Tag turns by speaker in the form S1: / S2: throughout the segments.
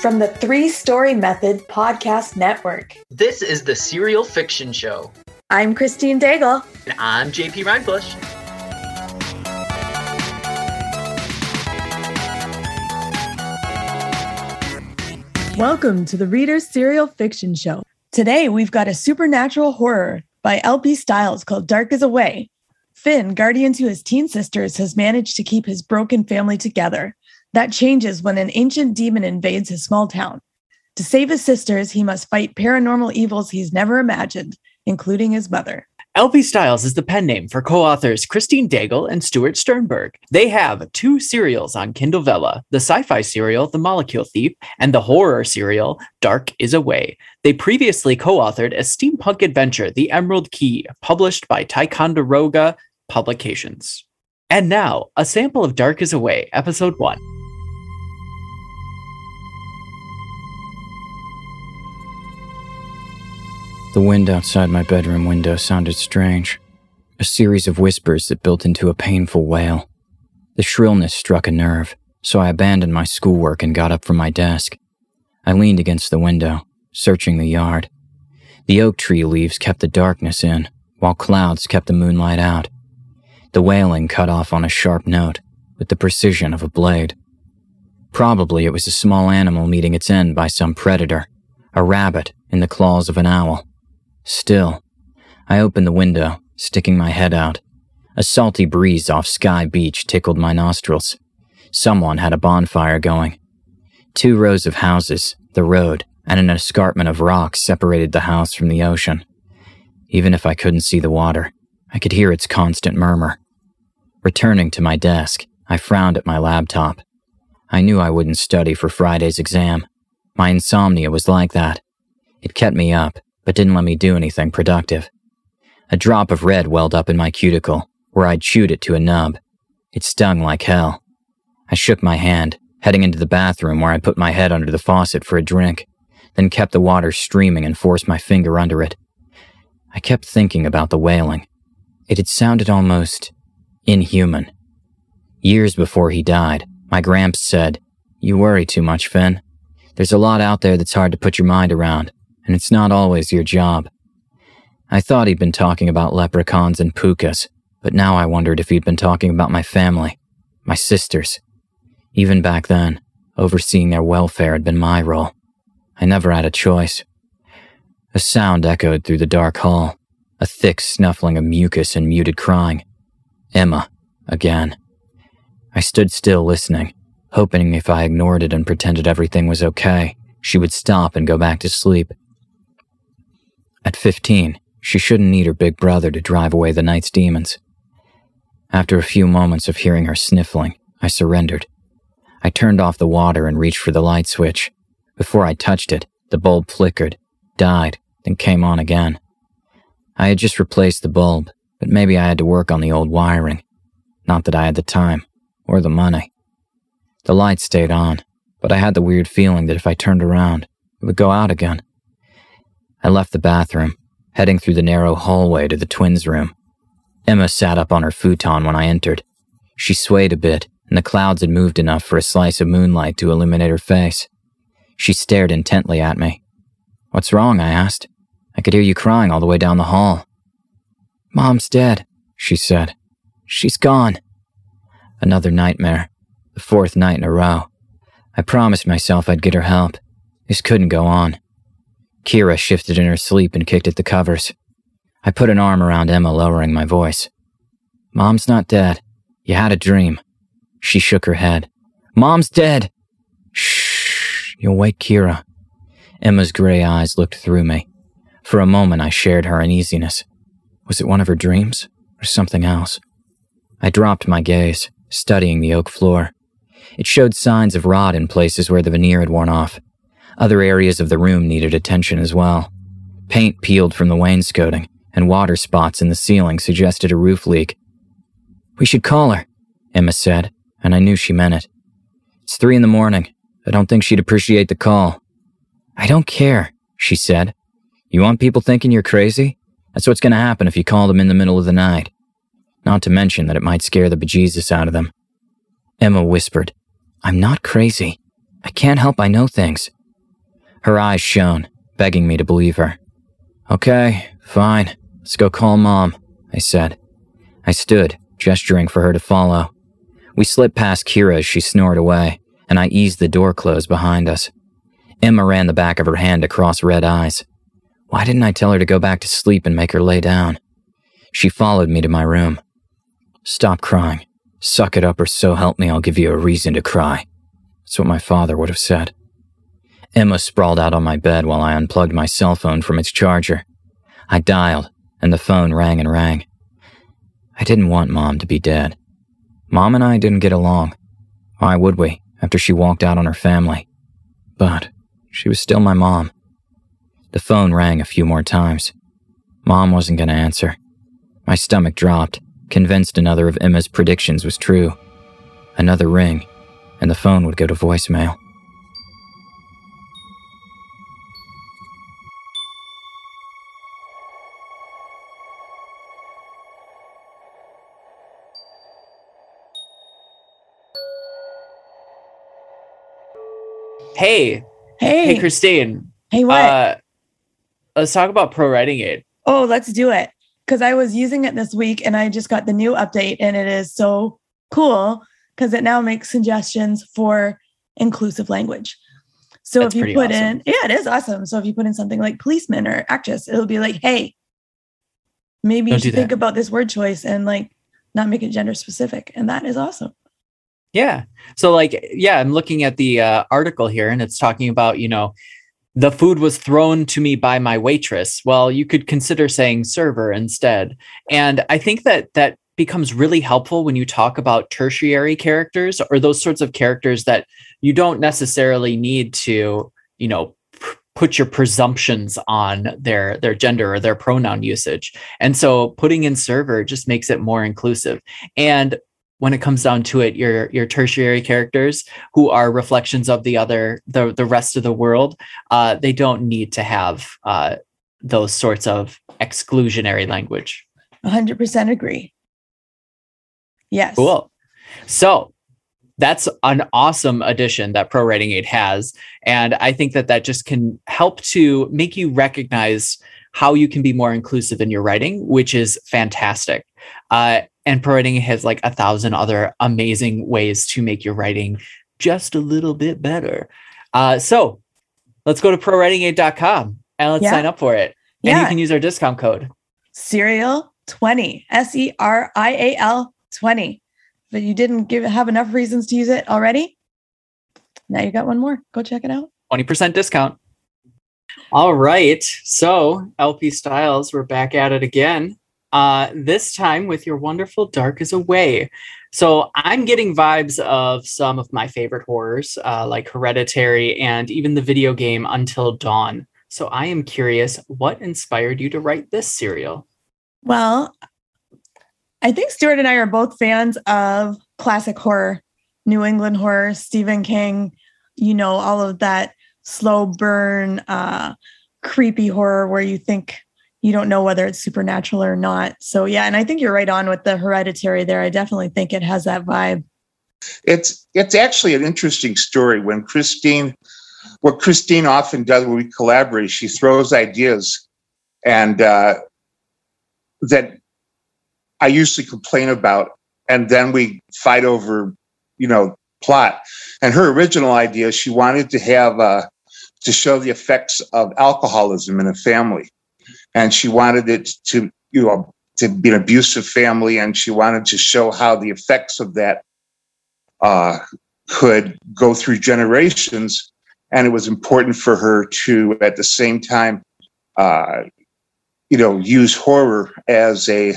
S1: from the Three Story Method Podcast Network.
S2: This is the Serial Fiction Show.
S1: I'm Christine Daigle.
S2: And I'm JP Rindfleisch.
S1: Welcome to the Reader's Serial Fiction Show. Today we've got a supernatural horror by LP Styles called Dark Is A Way. Finn, guardian to his teen sisters, has managed to keep his broken family together. That changes when an ancient demon invades his small town. To save his sisters, he must fight paranormal evils he's never imagined, including his mother.
S3: LP Styles is the pen name for co authors Christine Daigle and Stuart Sternberg. They have two serials on Kindle Vella the sci fi serial, The Molecule Thief, and the horror serial, Dark Is A Way. They previously co authored a steampunk adventure, The Emerald Key, published by Ticonderoga Publications. And now, a sample of Dark Is A Way, Episode 1.
S4: The wind outside my bedroom window sounded strange, a series of whispers that built into a painful wail. The shrillness struck a nerve, so I abandoned my schoolwork and got up from my desk. I leaned against the window, searching the yard. The oak tree leaves kept the darkness in, while clouds kept the moonlight out. The wailing cut off on a sharp note, with the precision of a blade. Probably it was a small animal meeting its end by some predator, a rabbit in the claws of an owl. Still, I opened the window, sticking my head out. A salty breeze off Sky Beach tickled my nostrils. Someone had a bonfire going. Two rows of houses, the road, and an escarpment of rocks separated the house from the ocean. Even if I couldn't see the water, I could hear its constant murmur. Returning to my desk, I frowned at my laptop. I knew I wouldn't study for Friday's exam. My insomnia was like that. It kept me up, but didn't let me do anything productive. A drop of red welled up in my cuticle, where I'd chewed it to a nub. It stung like hell. I shook my hand, heading into the bathroom where I put my head under the faucet for a drink, then kept the water streaming and forced my finger under it. I kept thinking about the wailing. It had sounded almost inhuman. Years before he died, my gramps said, You worry too much, Finn. There's a lot out there that's hard to put your mind around and it's not always your job. I thought he'd been talking about leprechauns and pukas, but now I wondered if he'd been talking about my family, my sisters. Even back then, overseeing their welfare had been my role. I never had a choice. A sound echoed through the dark hall, a thick snuffling of mucus and muted crying. Emma, again. I stood still listening, hoping if I ignored it and pretended everything was okay, she would stop and go back to sleep. At 15, she shouldn't need her big brother to drive away the night's demons. After a few moments of hearing her sniffling, I surrendered. I turned off the water and reached for the light switch. Before I touched it, the bulb flickered, died, then came on again. I had just replaced the bulb, but maybe I had to work on the old wiring. Not that I had the time, or the money. The light stayed on, but I had the weird feeling that if I turned around, it would go out again. I left the bathroom, heading through the narrow hallway to the twins' room. Emma sat up on her futon when I entered. She swayed a bit, and the clouds had moved enough for a slice of moonlight to illuminate her face. She stared intently at me. What's wrong? I asked. I could hear you crying all the way down the hall. Mom's dead, she said. She's gone. Another nightmare. The fourth night in a row. I promised myself I'd get her help. This couldn't go on. Kira shifted in her sleep and kicked at the covers. I put an arm around Emma, lowering my voice. Mom's not dead. You had a dream. She shook her head. Mom's dead! Shh, you'll wake Kira. Emma's gray eyes looked through me. For a moment, I shared her uneasiness. Was it one of her dreams, or something else? I dropped my gaze, studying the oak floor. It showed signs of rot in places where the veneer had worn off, other areas of the room needed attention as well. Paint peeled from the wainscoting, and water spots in the ceiling suggested a roof leak. We should call her, Emma said, and I knew she meant it. It's three in the morning. I don't think she'd appreciate the call. I don't care, she said. You want people thinking you're crazy? That's what's going to happen if you call them in the middle of the night. Not to mention that it might scare the bejesus out of them. Emma whispered, I'm not crazy. I can't help I know things. Her eyes shone, begging me to believe her. Okay, fine. Let's go call Mom, I said. I stood, gesturing for her to follow. We slipped past Kira as she snored away, and I eased the door close behind us. Emma ran the back of her hand across red eyes. Why didn't I tell her to go back to sleep and make her lay down? She followed me to my room. Stop crying. Suck it up, or so help me, I'll give you a reason to cry. That's what my father would have said. Emma sprawled out on my bed while I unplugged my cell phone from its charger. I dialed, and the phone rang and rang. I didn't want Mom to be dead. Mom and I didn't get along. Why would we, after she walked out on her family? But she was still my mom. The phone rang a few more times. Mom wasn't going to answer. My stomach dropped, convinced another of Emma's predictions was true. Another ring, and the phone would go to voicemail.
S3: Hey,
S1: Hey,
S3: hey, Christine.
S1: hey, what?
S3: Uh, let's talk about Pro Writing Aid.
S1: oh, let's do it. Because I was using it this week and I just got the new update, and it is so cool because it now makes suggestions for inclusive language. So
S3: That's
S1: if you put
S3: awesome.
S1: in, yeah, it is awesome. So if you put in something like policeman or actress, it'll be like, hey, maybe you
S3: Don't do
S1: should think about this word choice and like not make it gender specific. And that is awesome.
S3: Yeah. So, like, yeah, I'm looking at the uh, article here and it's talking about, you know, the food was thrown to me by my waitress. Well, you could consider saying server instead. And I think that that becomes really helpful when you talk about tertiary characters or those sorts of characters that you don't necessarily need to, you know, put your presumptions on their their gender or their pronoun usage. And so putting in server just makes it more inclusive. And when it comes down to it, your your tertiary characters who are reflections of the other the the rest of the world, uh, they don't need to have uh, those sorts of exclusionary language.
S1: 100% agree. Yes.
S3: Cool. So that's an awesome addition that Pro Writing Aid has, and I think that that just can help to make you recognize how you can be more inclusive in your writing, which is fantastic. Uh, and Pro Writing has like a thousand other amazing ways to make your writing just a little bit better. Uh, so let's go to prowritingaid.com and let's
S1: Yeah.
S3: sign up for it. And you can use our discount code.
S1: Serial 20, S E R I A L 20. But you didn't give have enough reasons to use it already. Now you got one more. Go check it out.
S3: 20% discount. All right. So, LP Styles, we're back at it again. Uh, this time with your wonderful Dark Is A Way. So, I'm getting vibes of some of my favorite horrors, uh, like Hereditary and even the video game Until Dawn. So, I am curious what inspired you to write this serial?
S1: Well, I think Stuart and I are both fans of classic horror, New England horror, Stephen King, you know, all of that slow burn, uh, creepy horror where you think you don't know whether it's supernatural or not. So, yeah, and I think you're right on with the hereditary there. I definitely think it has that vibe.
S5: It's it's actually an interesting story when Christine, what Christine often does when we collaborate, she throws ideas, and uh, that I usually complain about, and then we fight over, you know, plot. And her original idea, she wanted to have uh, to show the effects of alcoholism in a family, and she wanted it to, you know, to be an abusive family, and she wanted to show how the effects of that uh, could go through generations. And it was important for her to, at the same time, uh, you know, use horror as a,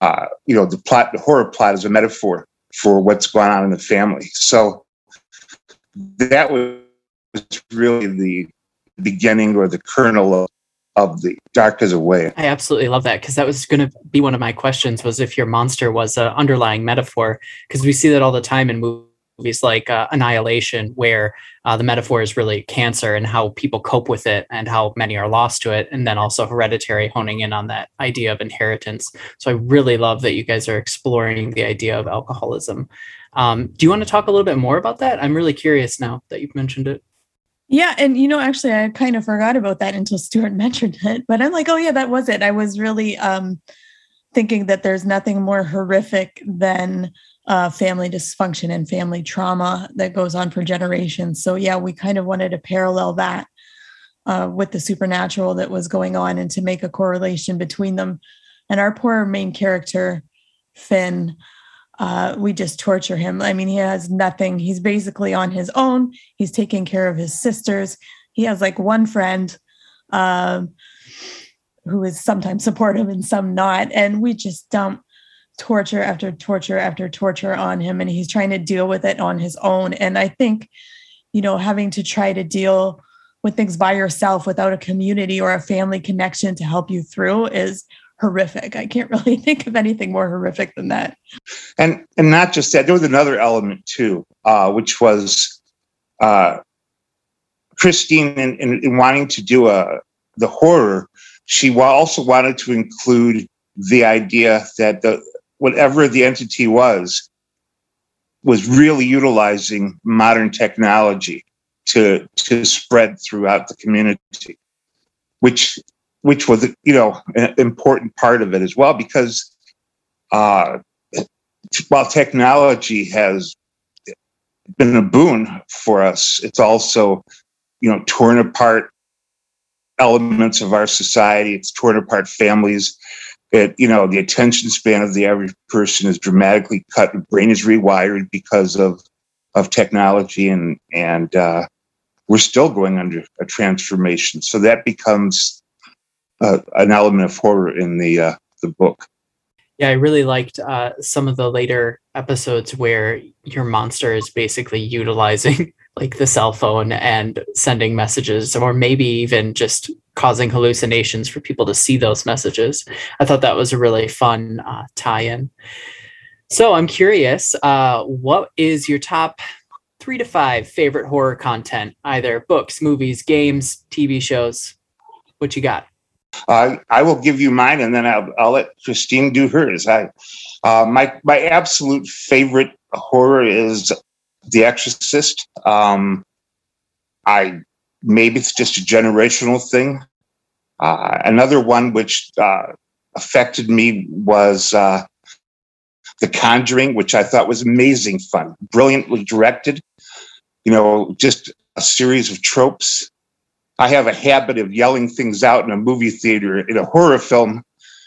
S5: uh, you know, the plot, the horror plot as a metaphor for what's going on in the family. So that was really the beginning or the kernel of, of the Dark as a Way.
S3: I absolutely love that because that was going to be one of my questions was if your monster was an underlying metaphor because we see that all the time in movies like uh, Annihilation where uh, the metaphor is really cancer and how people cope with it and how many are lost to it and then also Hereditary honing in on that idea of inheritance. So I really love that you guys are exploring the idea of alcoholism. Um, do you want to talk a little bit more about that? I'm really curious now that you've mentioned it.
S1: Yeah, and you know, actually, I kind of forgot about that until Stuart mentioned it. But I'm like, oh yeah, that was it. I was really um, thinking that there's nothing more horrific than uh, family dysfunction and family trauma that goes on for generations. So yeah, we kind of wanted to parallel that uh, with the supernatural that was going on and to make a correlation between them. And our poor main character, Finn, uh, we just torture him. I mean, he has nothing. He's basically on his own. He's taking care of his sisters. He has like one friend um, who is sometimes supportive and some not. And we just dump torture after torture after torture on him. And he's trying to deal with it on his own. And I think, you know, having to try to deal with things by yourself without a community or a family connection to help you through is horrific. I can't really think of anything more horrific than that.
S5: And and not just that, there was another element too, uh, which was uh, Christine in, in, in, wanting to do a the horror. She also wanted to include the idea that the whatever the entity was was really utilizing modern technology to to spread throughout the community, which which was you know an important part of it as well because uh, while technology has been a boon for us, it's also you know torn apart elements of our society. It's torn apart families. It you know the attention span of the average person is dramatically cut. The brain is rewired because of of technology and and uh, we're still going under a transformation. So that becomes uh, an element of horror in the uh, the book.
S3: Yeah, I really liked uh, some of the later episodes where your monster is basically utilizing like the cell phone and sending messages, or maybe even just causing hallucinations for people to see those messages. I thought that was a really fun uh, tie-in. So I'm curious, uh, what is your top three to five favorite horror content, either books, movies, games, TV shows. What you got?
S5: Uh, I will give you mine, and then I'll, I'll let Christine do hers. I, uh, my my absolute favorite horror is The Exorcist. Um, I maybe it's just a generational thing. Uh, another one which uh, affected me was uh, The Conjuring, which I thought was amazing fun, brilliantly directed you know, just a series of tropes. I have a habit of yelling things out in a movie theater in a horror film.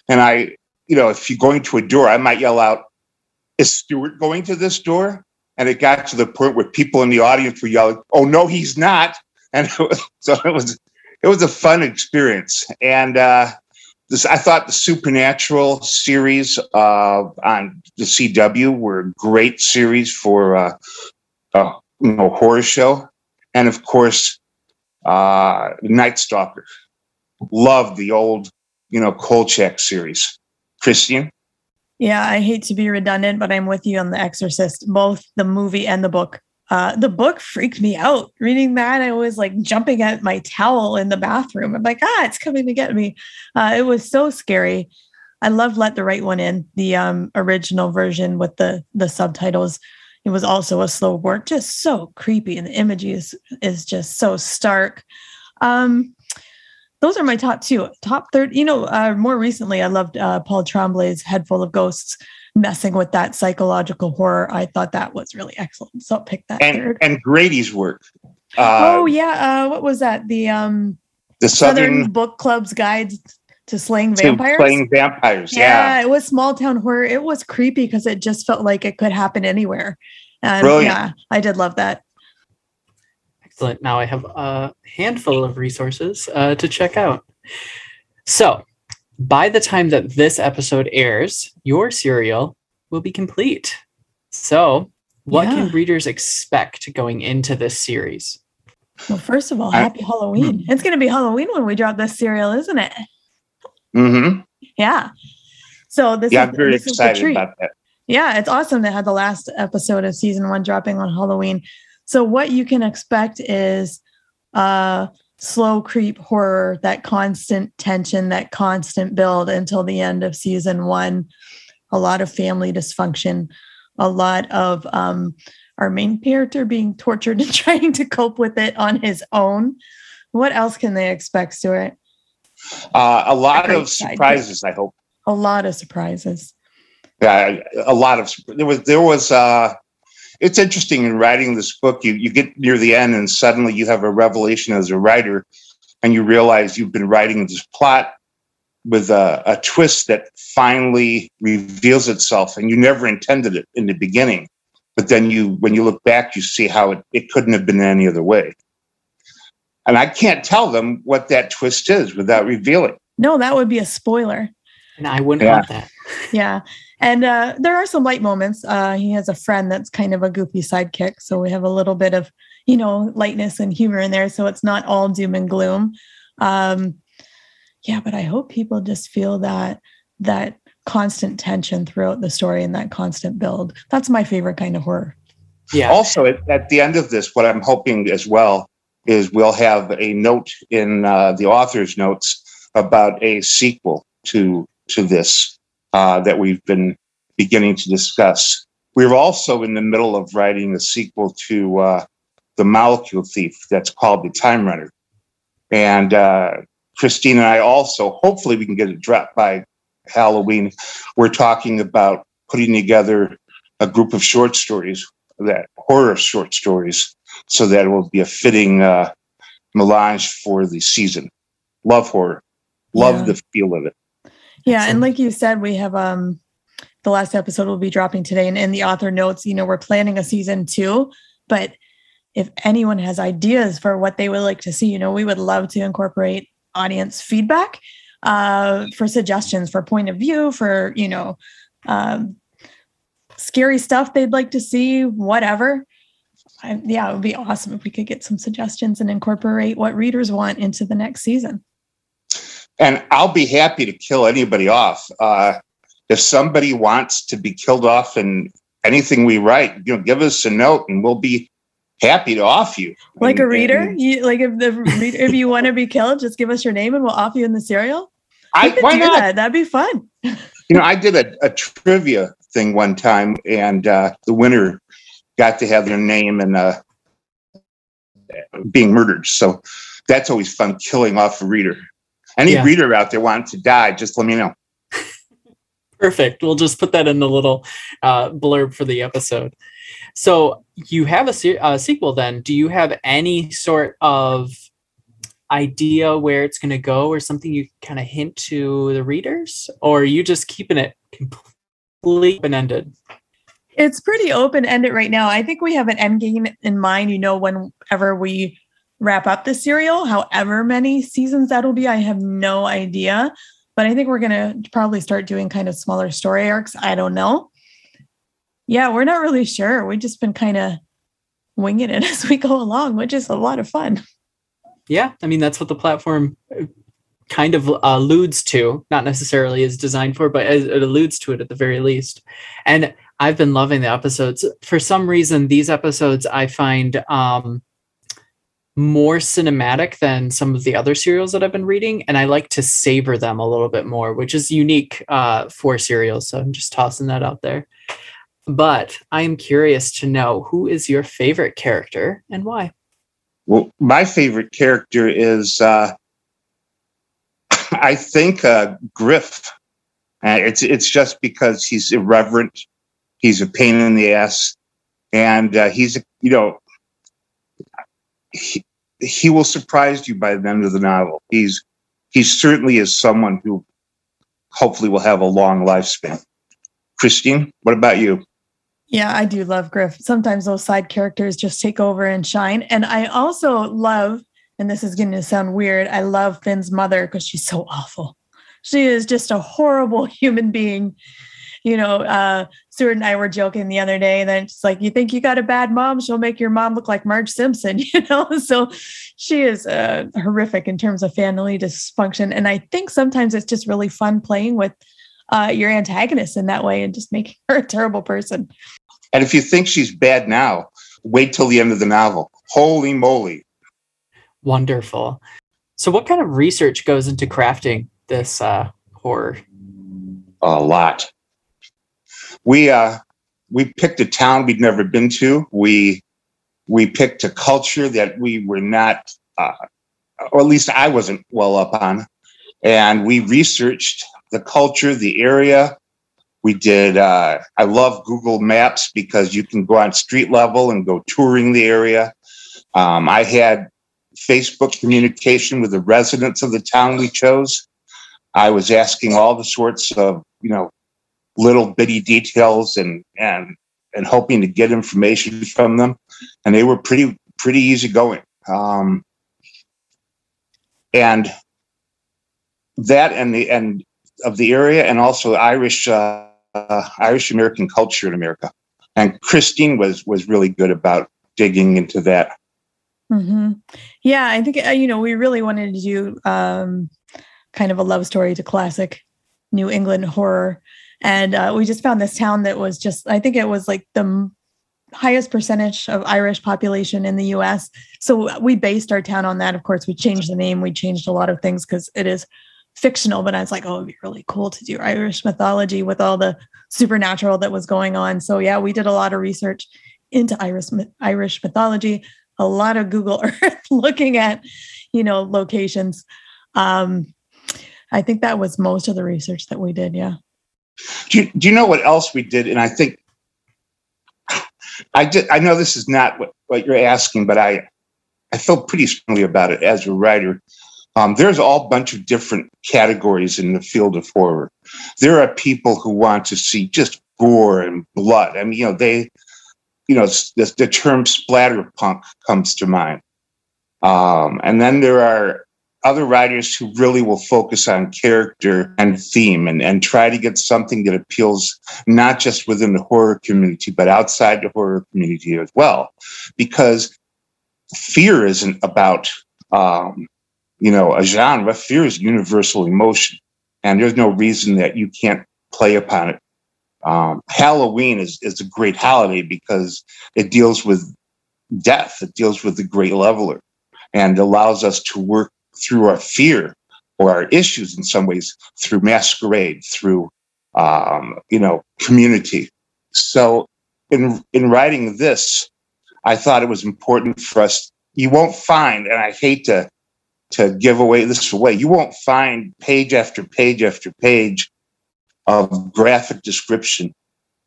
S5: And I, you know, if you're going to a door, I might yell out, Is Stuart going to this door? And it got to the point where people in the audience were yelling, Oh, no, he's not. And it was, so it was, it was a fun experience. And, uh, this, I thought the Supernatural series uh, on the CW were a great series for uh, uh, you know, horror show, and of course, uh, Night Stalker. Love the old, you know, Kolchak series. Christine.
S1: Yeah, I hate to be redundant, but I'm with you on The Exorcist, both the movie and the book. Uh, the book freaked me out. Reading that, I was like jumping at my towel in the bathroom. I'm like, ah, it's coming to get me. Uh, it was so scary. I love Let the Right One In, the um, original version with the the subtitles. It was also a slow work, just so creepy, and the imagery is, is just so stark. Um, those are my top two. Top third, you know, uh, more recently, I loved uh, Paul Tremblay's Head Full of Ghosts, messing with that psychological horror. I thought that was really excellent. So I'll pick that
S5: and,
S1: third.
S5: And Grady's work.
S1: Uh, oh yeah, uh, what was that? The um,
S5: the Southern,
S1: Southern Book Club's Guide to Slaying Vampires.
S5: To slaying Vampires, yeah.
S1: yeah. It was small town horror. It was creepy because it just felt like it could happen anywhere. And
S5: Brilliant.
S1: yeah, I did love that.
S3: Excellent. Now I have a handful of resources uh, to check out. So, by the time that this episode airs, your serial will be complete. So, what yeah. can readers expect going into this series?
S1: Well, first of all, happy I, Halloween. It's going to be Halloween when we drop this serial, isn't it?
S5: Mm-hmm.
S1: Yeah. So this
S5: yeah,
S1: is,
S5: I'm very excited about that.
S1: Yeah, it's awesome to have the last episode of season one dropping on Halloween. So what you can expect is uh slow creep horror, that constant tension, that constant build until the end of season one. A lot of family dysfunction, a lot of um, our main character being tortured and trying to cope with it on his own. What else can they expect, Stuart?
S5: Uh, a lot
S1: great
S5: of surprises, I hope.
S1: A lot of surprises.
S5: Yeah, a lot of there was there was. Uh, it's interesting in writing this book. You you get near the end and suddenly you have a revelation as a writer, and you realize you've been writing this plot with a, a twist that finally reveals itself, and you never intended it in the beginning. But then you, when you look back, you see how it, it couldn't have been any other way. And I can't tell them what that twist is without revealing.
S1: No, that would be a spoiler.
S3: And I wouldn't
S5: Yeah.
S3: want that.
S1: Yeah. And uh, there are some light moments. Uh, he has a friend that's kind of a goofy sidekick. So we have a little bit of, you know, lightness and humor in there. So it's not all doom and gloom. Um, yeah, but I hope people just feel that that constant tension throughout the story and that constant build. That's my favorite kind of horror.
S3: Yeah.
S5: Also, at, at the end of this, what I'm hoping as well is we'll have a note in uh, the author's notes about a sequel to to this uh, that we've been beginning to discuss. We're also in the middle of writing a sequel to uh, the Molecule Thief that's called The Time Runner, and uh, Christine and I also hopefully we can get it dropped by Halloween. We're talking about putting together a group of short stories that horror short stories so that it will be a fitting uh, melange for the season. Love horror, love
S1: Yeah.
S5: the feel of it.
S1: Yeah,
S3: Excellent.
S1: and like you said, we have um the last episode will be dropping today, and in the author notes, you know, we're planning a season two. But if anyone has ideas for what they would like to see, you know, we would love to incorporate audience feedback uh, for suggestions, for point of view, for you know, um, scary stuff they'd like to see, whatever. I, yeah, it would be awesome if we could get some suggestions and incorporate what readers want into the next season.
S5: And I'll be happy to kill anybody off. Uh, if somebody wants to be killed off in anything we write, you know, give us a note and we'll be happy to off you.
S1: like a reader
S5: and
S1: you like if the reader if you want to be killed just give us your name and we'll off you in the serial.
S5: I, why not?
S1: that that'd be fun
S5: You know, I did a, a trivia thing one time, and uh, the winner got to have their name and uh, being murdered. So that's always fun, killing off a reader. Any
S3: Yeah.
S5: reader out there wanting to die, just let me know.
S3: Perfect. We'll just put that in the little uh, blurb for the episode. So you have a, se- a sequel then. Do you have any sort of idea where it's going to go or something you kind of hint to the readers? Or are you just keeping it completely open-ended?
S1: It's pretty open-ended right now. I think we have an end game in mind you know whenever we wrap up the serial however many seasons that'll be i have no idea. But i think we're going to probably start doing kind of smaller story arcs. I don't know. Yeah we're not really sure. We've just been kind of winging it as we go along which is a lot of fun.
S3: Yeah, I mean that's what the platform uh, kind of alludes to, not necessarily is designed for, but it alludes to it at the very least. And I've been loving the episodes. For some reason, these episodes I find um, more cinematic than some of the other serials that I've been reading, and I like to savor them a little bit more, which is unique uh, for serials. So I'm just tossing that out there. But I am curious to know who is your favorite character and why.
S5: Well, my favorite character is, uh, I think, uh, Griff. Uh, it's it's just because he's irreverent, he's a pain in the ass, and uh, he's you know he, he will surprise you by the end of the novel. He's he certainly is someone who hopefully will have a long lifespan. Christine, what about you?
S1: Yeah, I do love Griff. Sometimes those side characters just take over and shine. And I also love, and this is going to sound weird, I love Finn's mother because she's so awful. She is just a horrible human being. You know, uh, Stuart and I were joking the other day that it's like, you think you got a bad mom? She'll make your mom look like Marge Simpson, you know? So she is uh, horrific in terms of family dysfunction. And I think sometimes it's just really fun playing with uh, your antagonist in that way and just making her a terrible person.
S5: And if you think she's bad now, wait till the end of the novel. Holy moly!
S3: Wonderful. So, what kind of research goes into crafting this uh, horror?
S5: a lot. We uh we picked a town we'd never been to. We we picked a culture that we were not, uh, or at least I wasn't well up on, and we researched the culture, the area. We did. Uh, I love Google Maps because you can go on street level and go touring the area. Um, I had Facebook communication with the residents of the town we chose. I was asking all the sorts of you know little bitty details and and and hoping to get information from them, and they were pretty pretty easy going. Um, and that and the and of the area, and also Irish uh, uh, Irish American culture in America. And Christine was was really good about digging into that.
S1: Mm-hmm. Yeah, I think uh, you know we really wanted to do um, kind of a love story to classic New England horror, and uh, we just found this town that was just I think it was like the highest percentage of Irish population in the US. So we based our town on that. Of course, we changed the name, we changed a lot of things because it is fictional, but I was like, oh, it'd be really cool to do Irish mythology with all the supernatural that was going on. So yeah, we did a lot of research into Irish Irish mythology, a lot of Google Earth looking at, you know, locations. Um, I think that was most of the research that we did. Yeah.
S5: Do you, do you know what else we did? And I think I did. I know this is not what, what you're asking, but I I feel pretty strongly about it as a writer. Um, there's all bunch of different categories in the field of horror. There are people who want to see just gore and blood. I mean, you know, they, you know, the, the term splatterpunk comes to mind. Um, and then there are other writers who really will focus on character and theme and, and try to get something that appeals not just within the horror community, but outside the horror community as well. Because fear isn't about, um, you know, a genre. Fear is universal emotion. And there's no reason that you can't play upon it. Um, Halloween is, is a great holiday because it deals with death. It deals with the great leveler and allows us to work through our fear or our issues in some ways through masquerade, through um, you know community. So in in writing this, I thought it was important for us. You won't find, and I hate to to give away this away. You won't find page after page after page of graphic description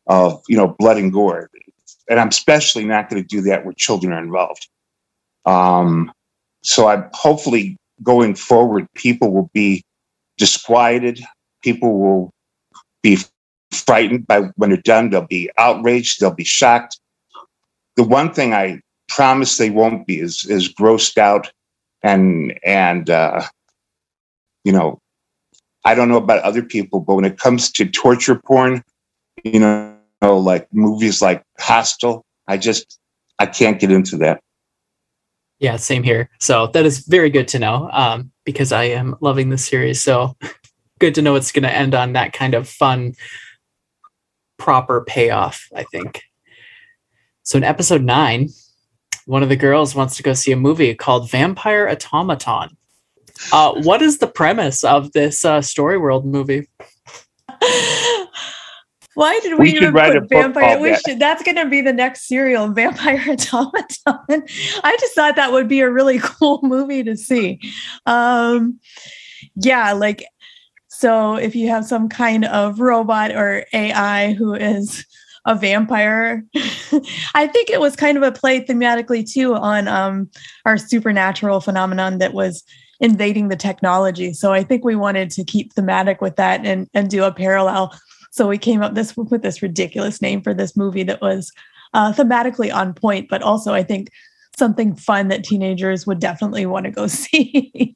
S5: of you know blood and gore, and I'm especially not going to do that where children are involved. Um, so I'm hopefully going forward, people will be disquieted. People will be frightened by when they're done. They'll be outraged. They'll be shocked. The one thing I promise they won't be is is grossed out and and uh, you know I don't know about other people, but when it comes to torture porn, you know, like movies like Hostel, I just I can't get into that.
S3: Yeah, same here. So that is very good to know um, because I am loving this series. So good to know it's going to end on that kind of fun, proper payoff, I think. So in episode nine, one of the girls wants to go see a movie called Vampire Automaton. Uh, what is the premise of this uh, Story World movie?
S1: Why did we, we even put vampire? We that. should. That's going to be the next serial, Vampire Automaton. I just thought that would be a really cool movie to see. Um, yeah, like so. If you have some kind of robot or AI who is a vampire, I think it was kind of a play thematically too on um, our supernatural phenomenon that was invading the technology. So I think we wanted to keep thematic with that and and do a parallel so we came up this with this ridiculous name for this movie that was uh, thematically on point, but also I think something fun that teenagers would definitely want to go see.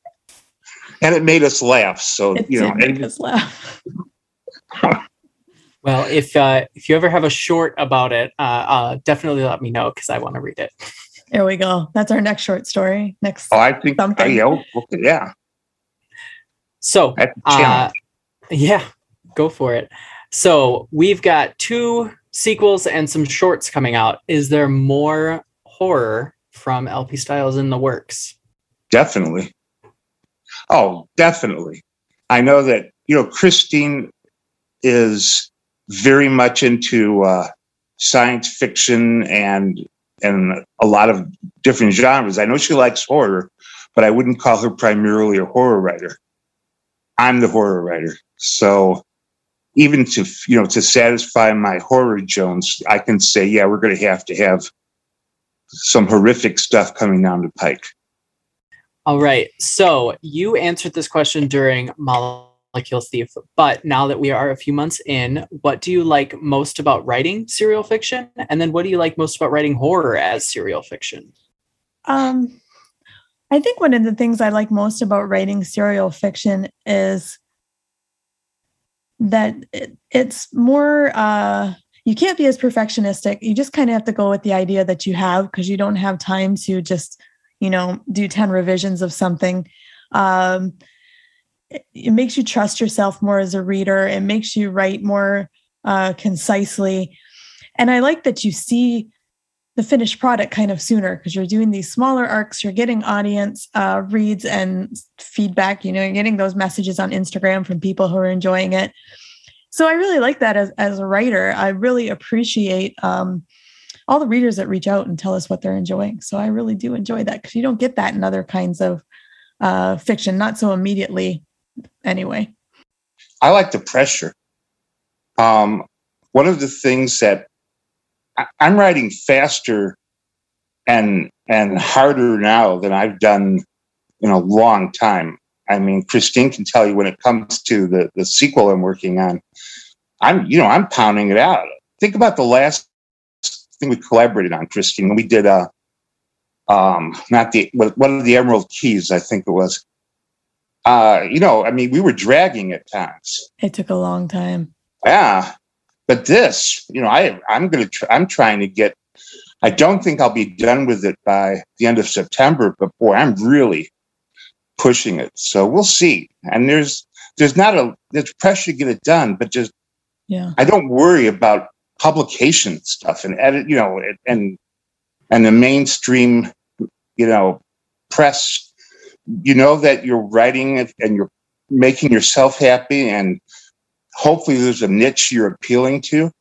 S5: and it made us laugh. So it you know,
S1: make us laugh.
S3: well, if uh, if you ever have a short about it, uh, uh definitely let me know because I want to read it.
S1: There we go. That's our next short story. Next.
S5: Oh, I think something. Uh, yeah.
S3: So, uh, yeah, go for it. So we've got two sequels and some shorts coming out. Is there more horror from LP Styles in the works?
S5: Definitely. Oh, definitely. I know that, you know, Christine is very much into uh, science fiction and and a lot of different genres. I know she likes horror, but I wouldn't call her primarily a horror writer. I'm the horror writer. So even to you know to satisfy my horror Jones, I can say, yeah, we're going to have to have some horrific stuff coming down the pike.
S3: All right. So you answered this question during Molecule Thief, but now that we are a few months in, what do you like most about writing serial fiction? And then what do you like most about writing horror as serial fiction?
S1: Um, I think one of the things I like most about writing serial fiction is that it, it's more uh, you can't be as perfectionistic. You just kind of have to go with the idea that you have because you don't have time to just you know do 10 revisions of something. Um, it, it makes you trust yourself more as a reader. It makes you write more uh, concisely. And i like that you see the finished product kind of sooner because you're doing these smaller arcs you're getting audience uh, reads and feedback you know you're getting those messages on instagram from people who are enjoying it. So i really like that as, as a writer. I really appreciate um, all the readers that reach out and tell us what they're enjoying. So i really do enjoy that because you don't get that in other kinds of uh, fiction not so immediately anyway.
S5: I like the pressure. Um, one of the things that I'm writing faster and and harder now than I've done in a long time. I mean, Christine can tell you when it comes to the the sequel I'm working on. I'm you know I'm pounding it out. Think about the last thing we collaborated on, Christine. We did a um not the one of the Emerald Keys, I think it was. Uh, you know, I mean, we were dragging at times.
S1: it took a long time
S5: Yeah, but this, you know, I I'm gonna try, I'm trying to get. I don't think I'll be done with it by the end of September, but boy, I'm really pushing it. So we'll see. And there's there's not a there's pressure to get it done, but just
S1: yeah
S5: I don't worry about publication stuff and edit, you know, and and the mainstream, you know, press. You know that you're writing it and you're making yourself happy, and hopefully there's a niche you're appealing to.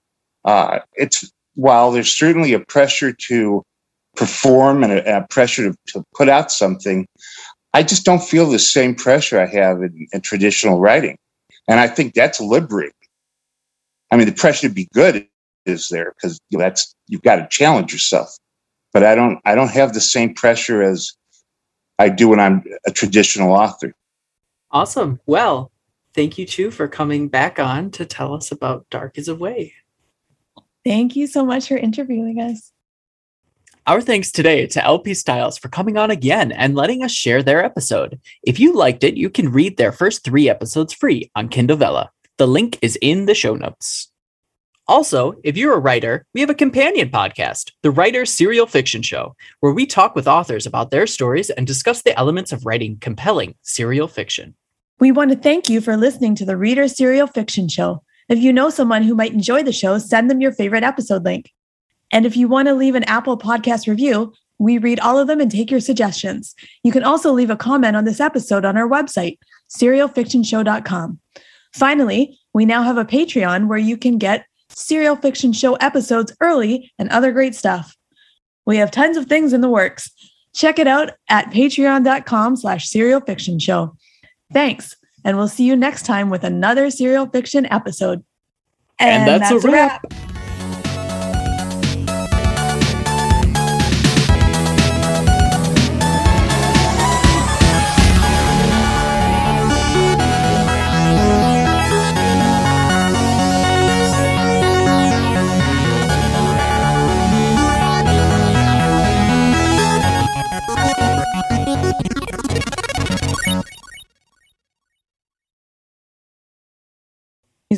S5: Uh, it's while there's certainly a pressure to perform and a, a pressure to, to put out something, I just don't feel the same pressure I have in, in traditional writing, and I think that's liberating. I mean, the pressure to be good is there because you know, that's you've got to challenge yourself, but I don't I don't have the same pressure as I do when I'm a traditional author.
S3: Awesome. Well, thank you too for coming back on to tell us about Dark is Away.
S1: thank you so much for interviewing us
S3: Our thanks today to LP Styles for coming on again and letting us share their episode. If you liked it, you can read their first three episodes free on Kindle Vella. The link is in the show notes. Also, if you're a writer, we have a companion podcast, The Writer Serial Fiction Show, where we talk with authors about their stories and discuss the elements of writing compelling serial fiction.
S1: We want to thank you for listening to the Reader Serial Fiction Show. If you know someone who might enjoy the show, send them your favorite episode link. And if you want to leave an Apple Podcast review, we read all of them and take your suggestions. You can also leave a comment on this episode on our website, serialfictionshow.com. Finally, we now have a Patreon where you can get Serial Fiction Show episodes early and other great stuff. We have tons of things in the works. Check it out at patreon.com slash serial fiction show. Thanks, and we'll see you next time with another serial fiction episode.
S3: And that's a wrap.
S1: He's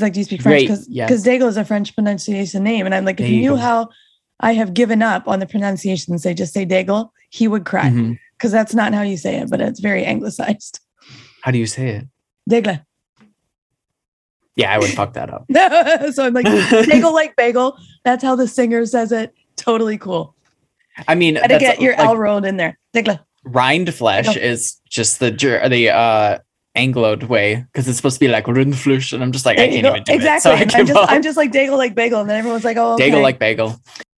S1: like, Do you speak French? Because
S3: yes.
S1: because Daigle is a French pronunciation name. And I'm like, if you knew how I have given up on the pronunciations, they just say Daigle, he would cry. Because that's not how you say it, but it's very anglicized.
S3: How do you say it?
S1: Daigle.
S3: Yeah, I would fuck that up.
S1: so I'm like, Daigle like bagel. That's how the singer says it. Totally cool.
S3: I mean, that's
S1: get your
S3: like,
S1: L rolled in there. Daigle.
S3: rind flesh
S1: Daigle.
S3: is just the the uh Angloed way because it's supposed to be like Rundflush, and I'm just like, I can't even do
S1: exactly.
S3: it. So
S1: I'm just
S3: up.
S1: I'm just like Daigle like bagel, and then everyone's like, oh, okay.
S3: Daigle like bagel.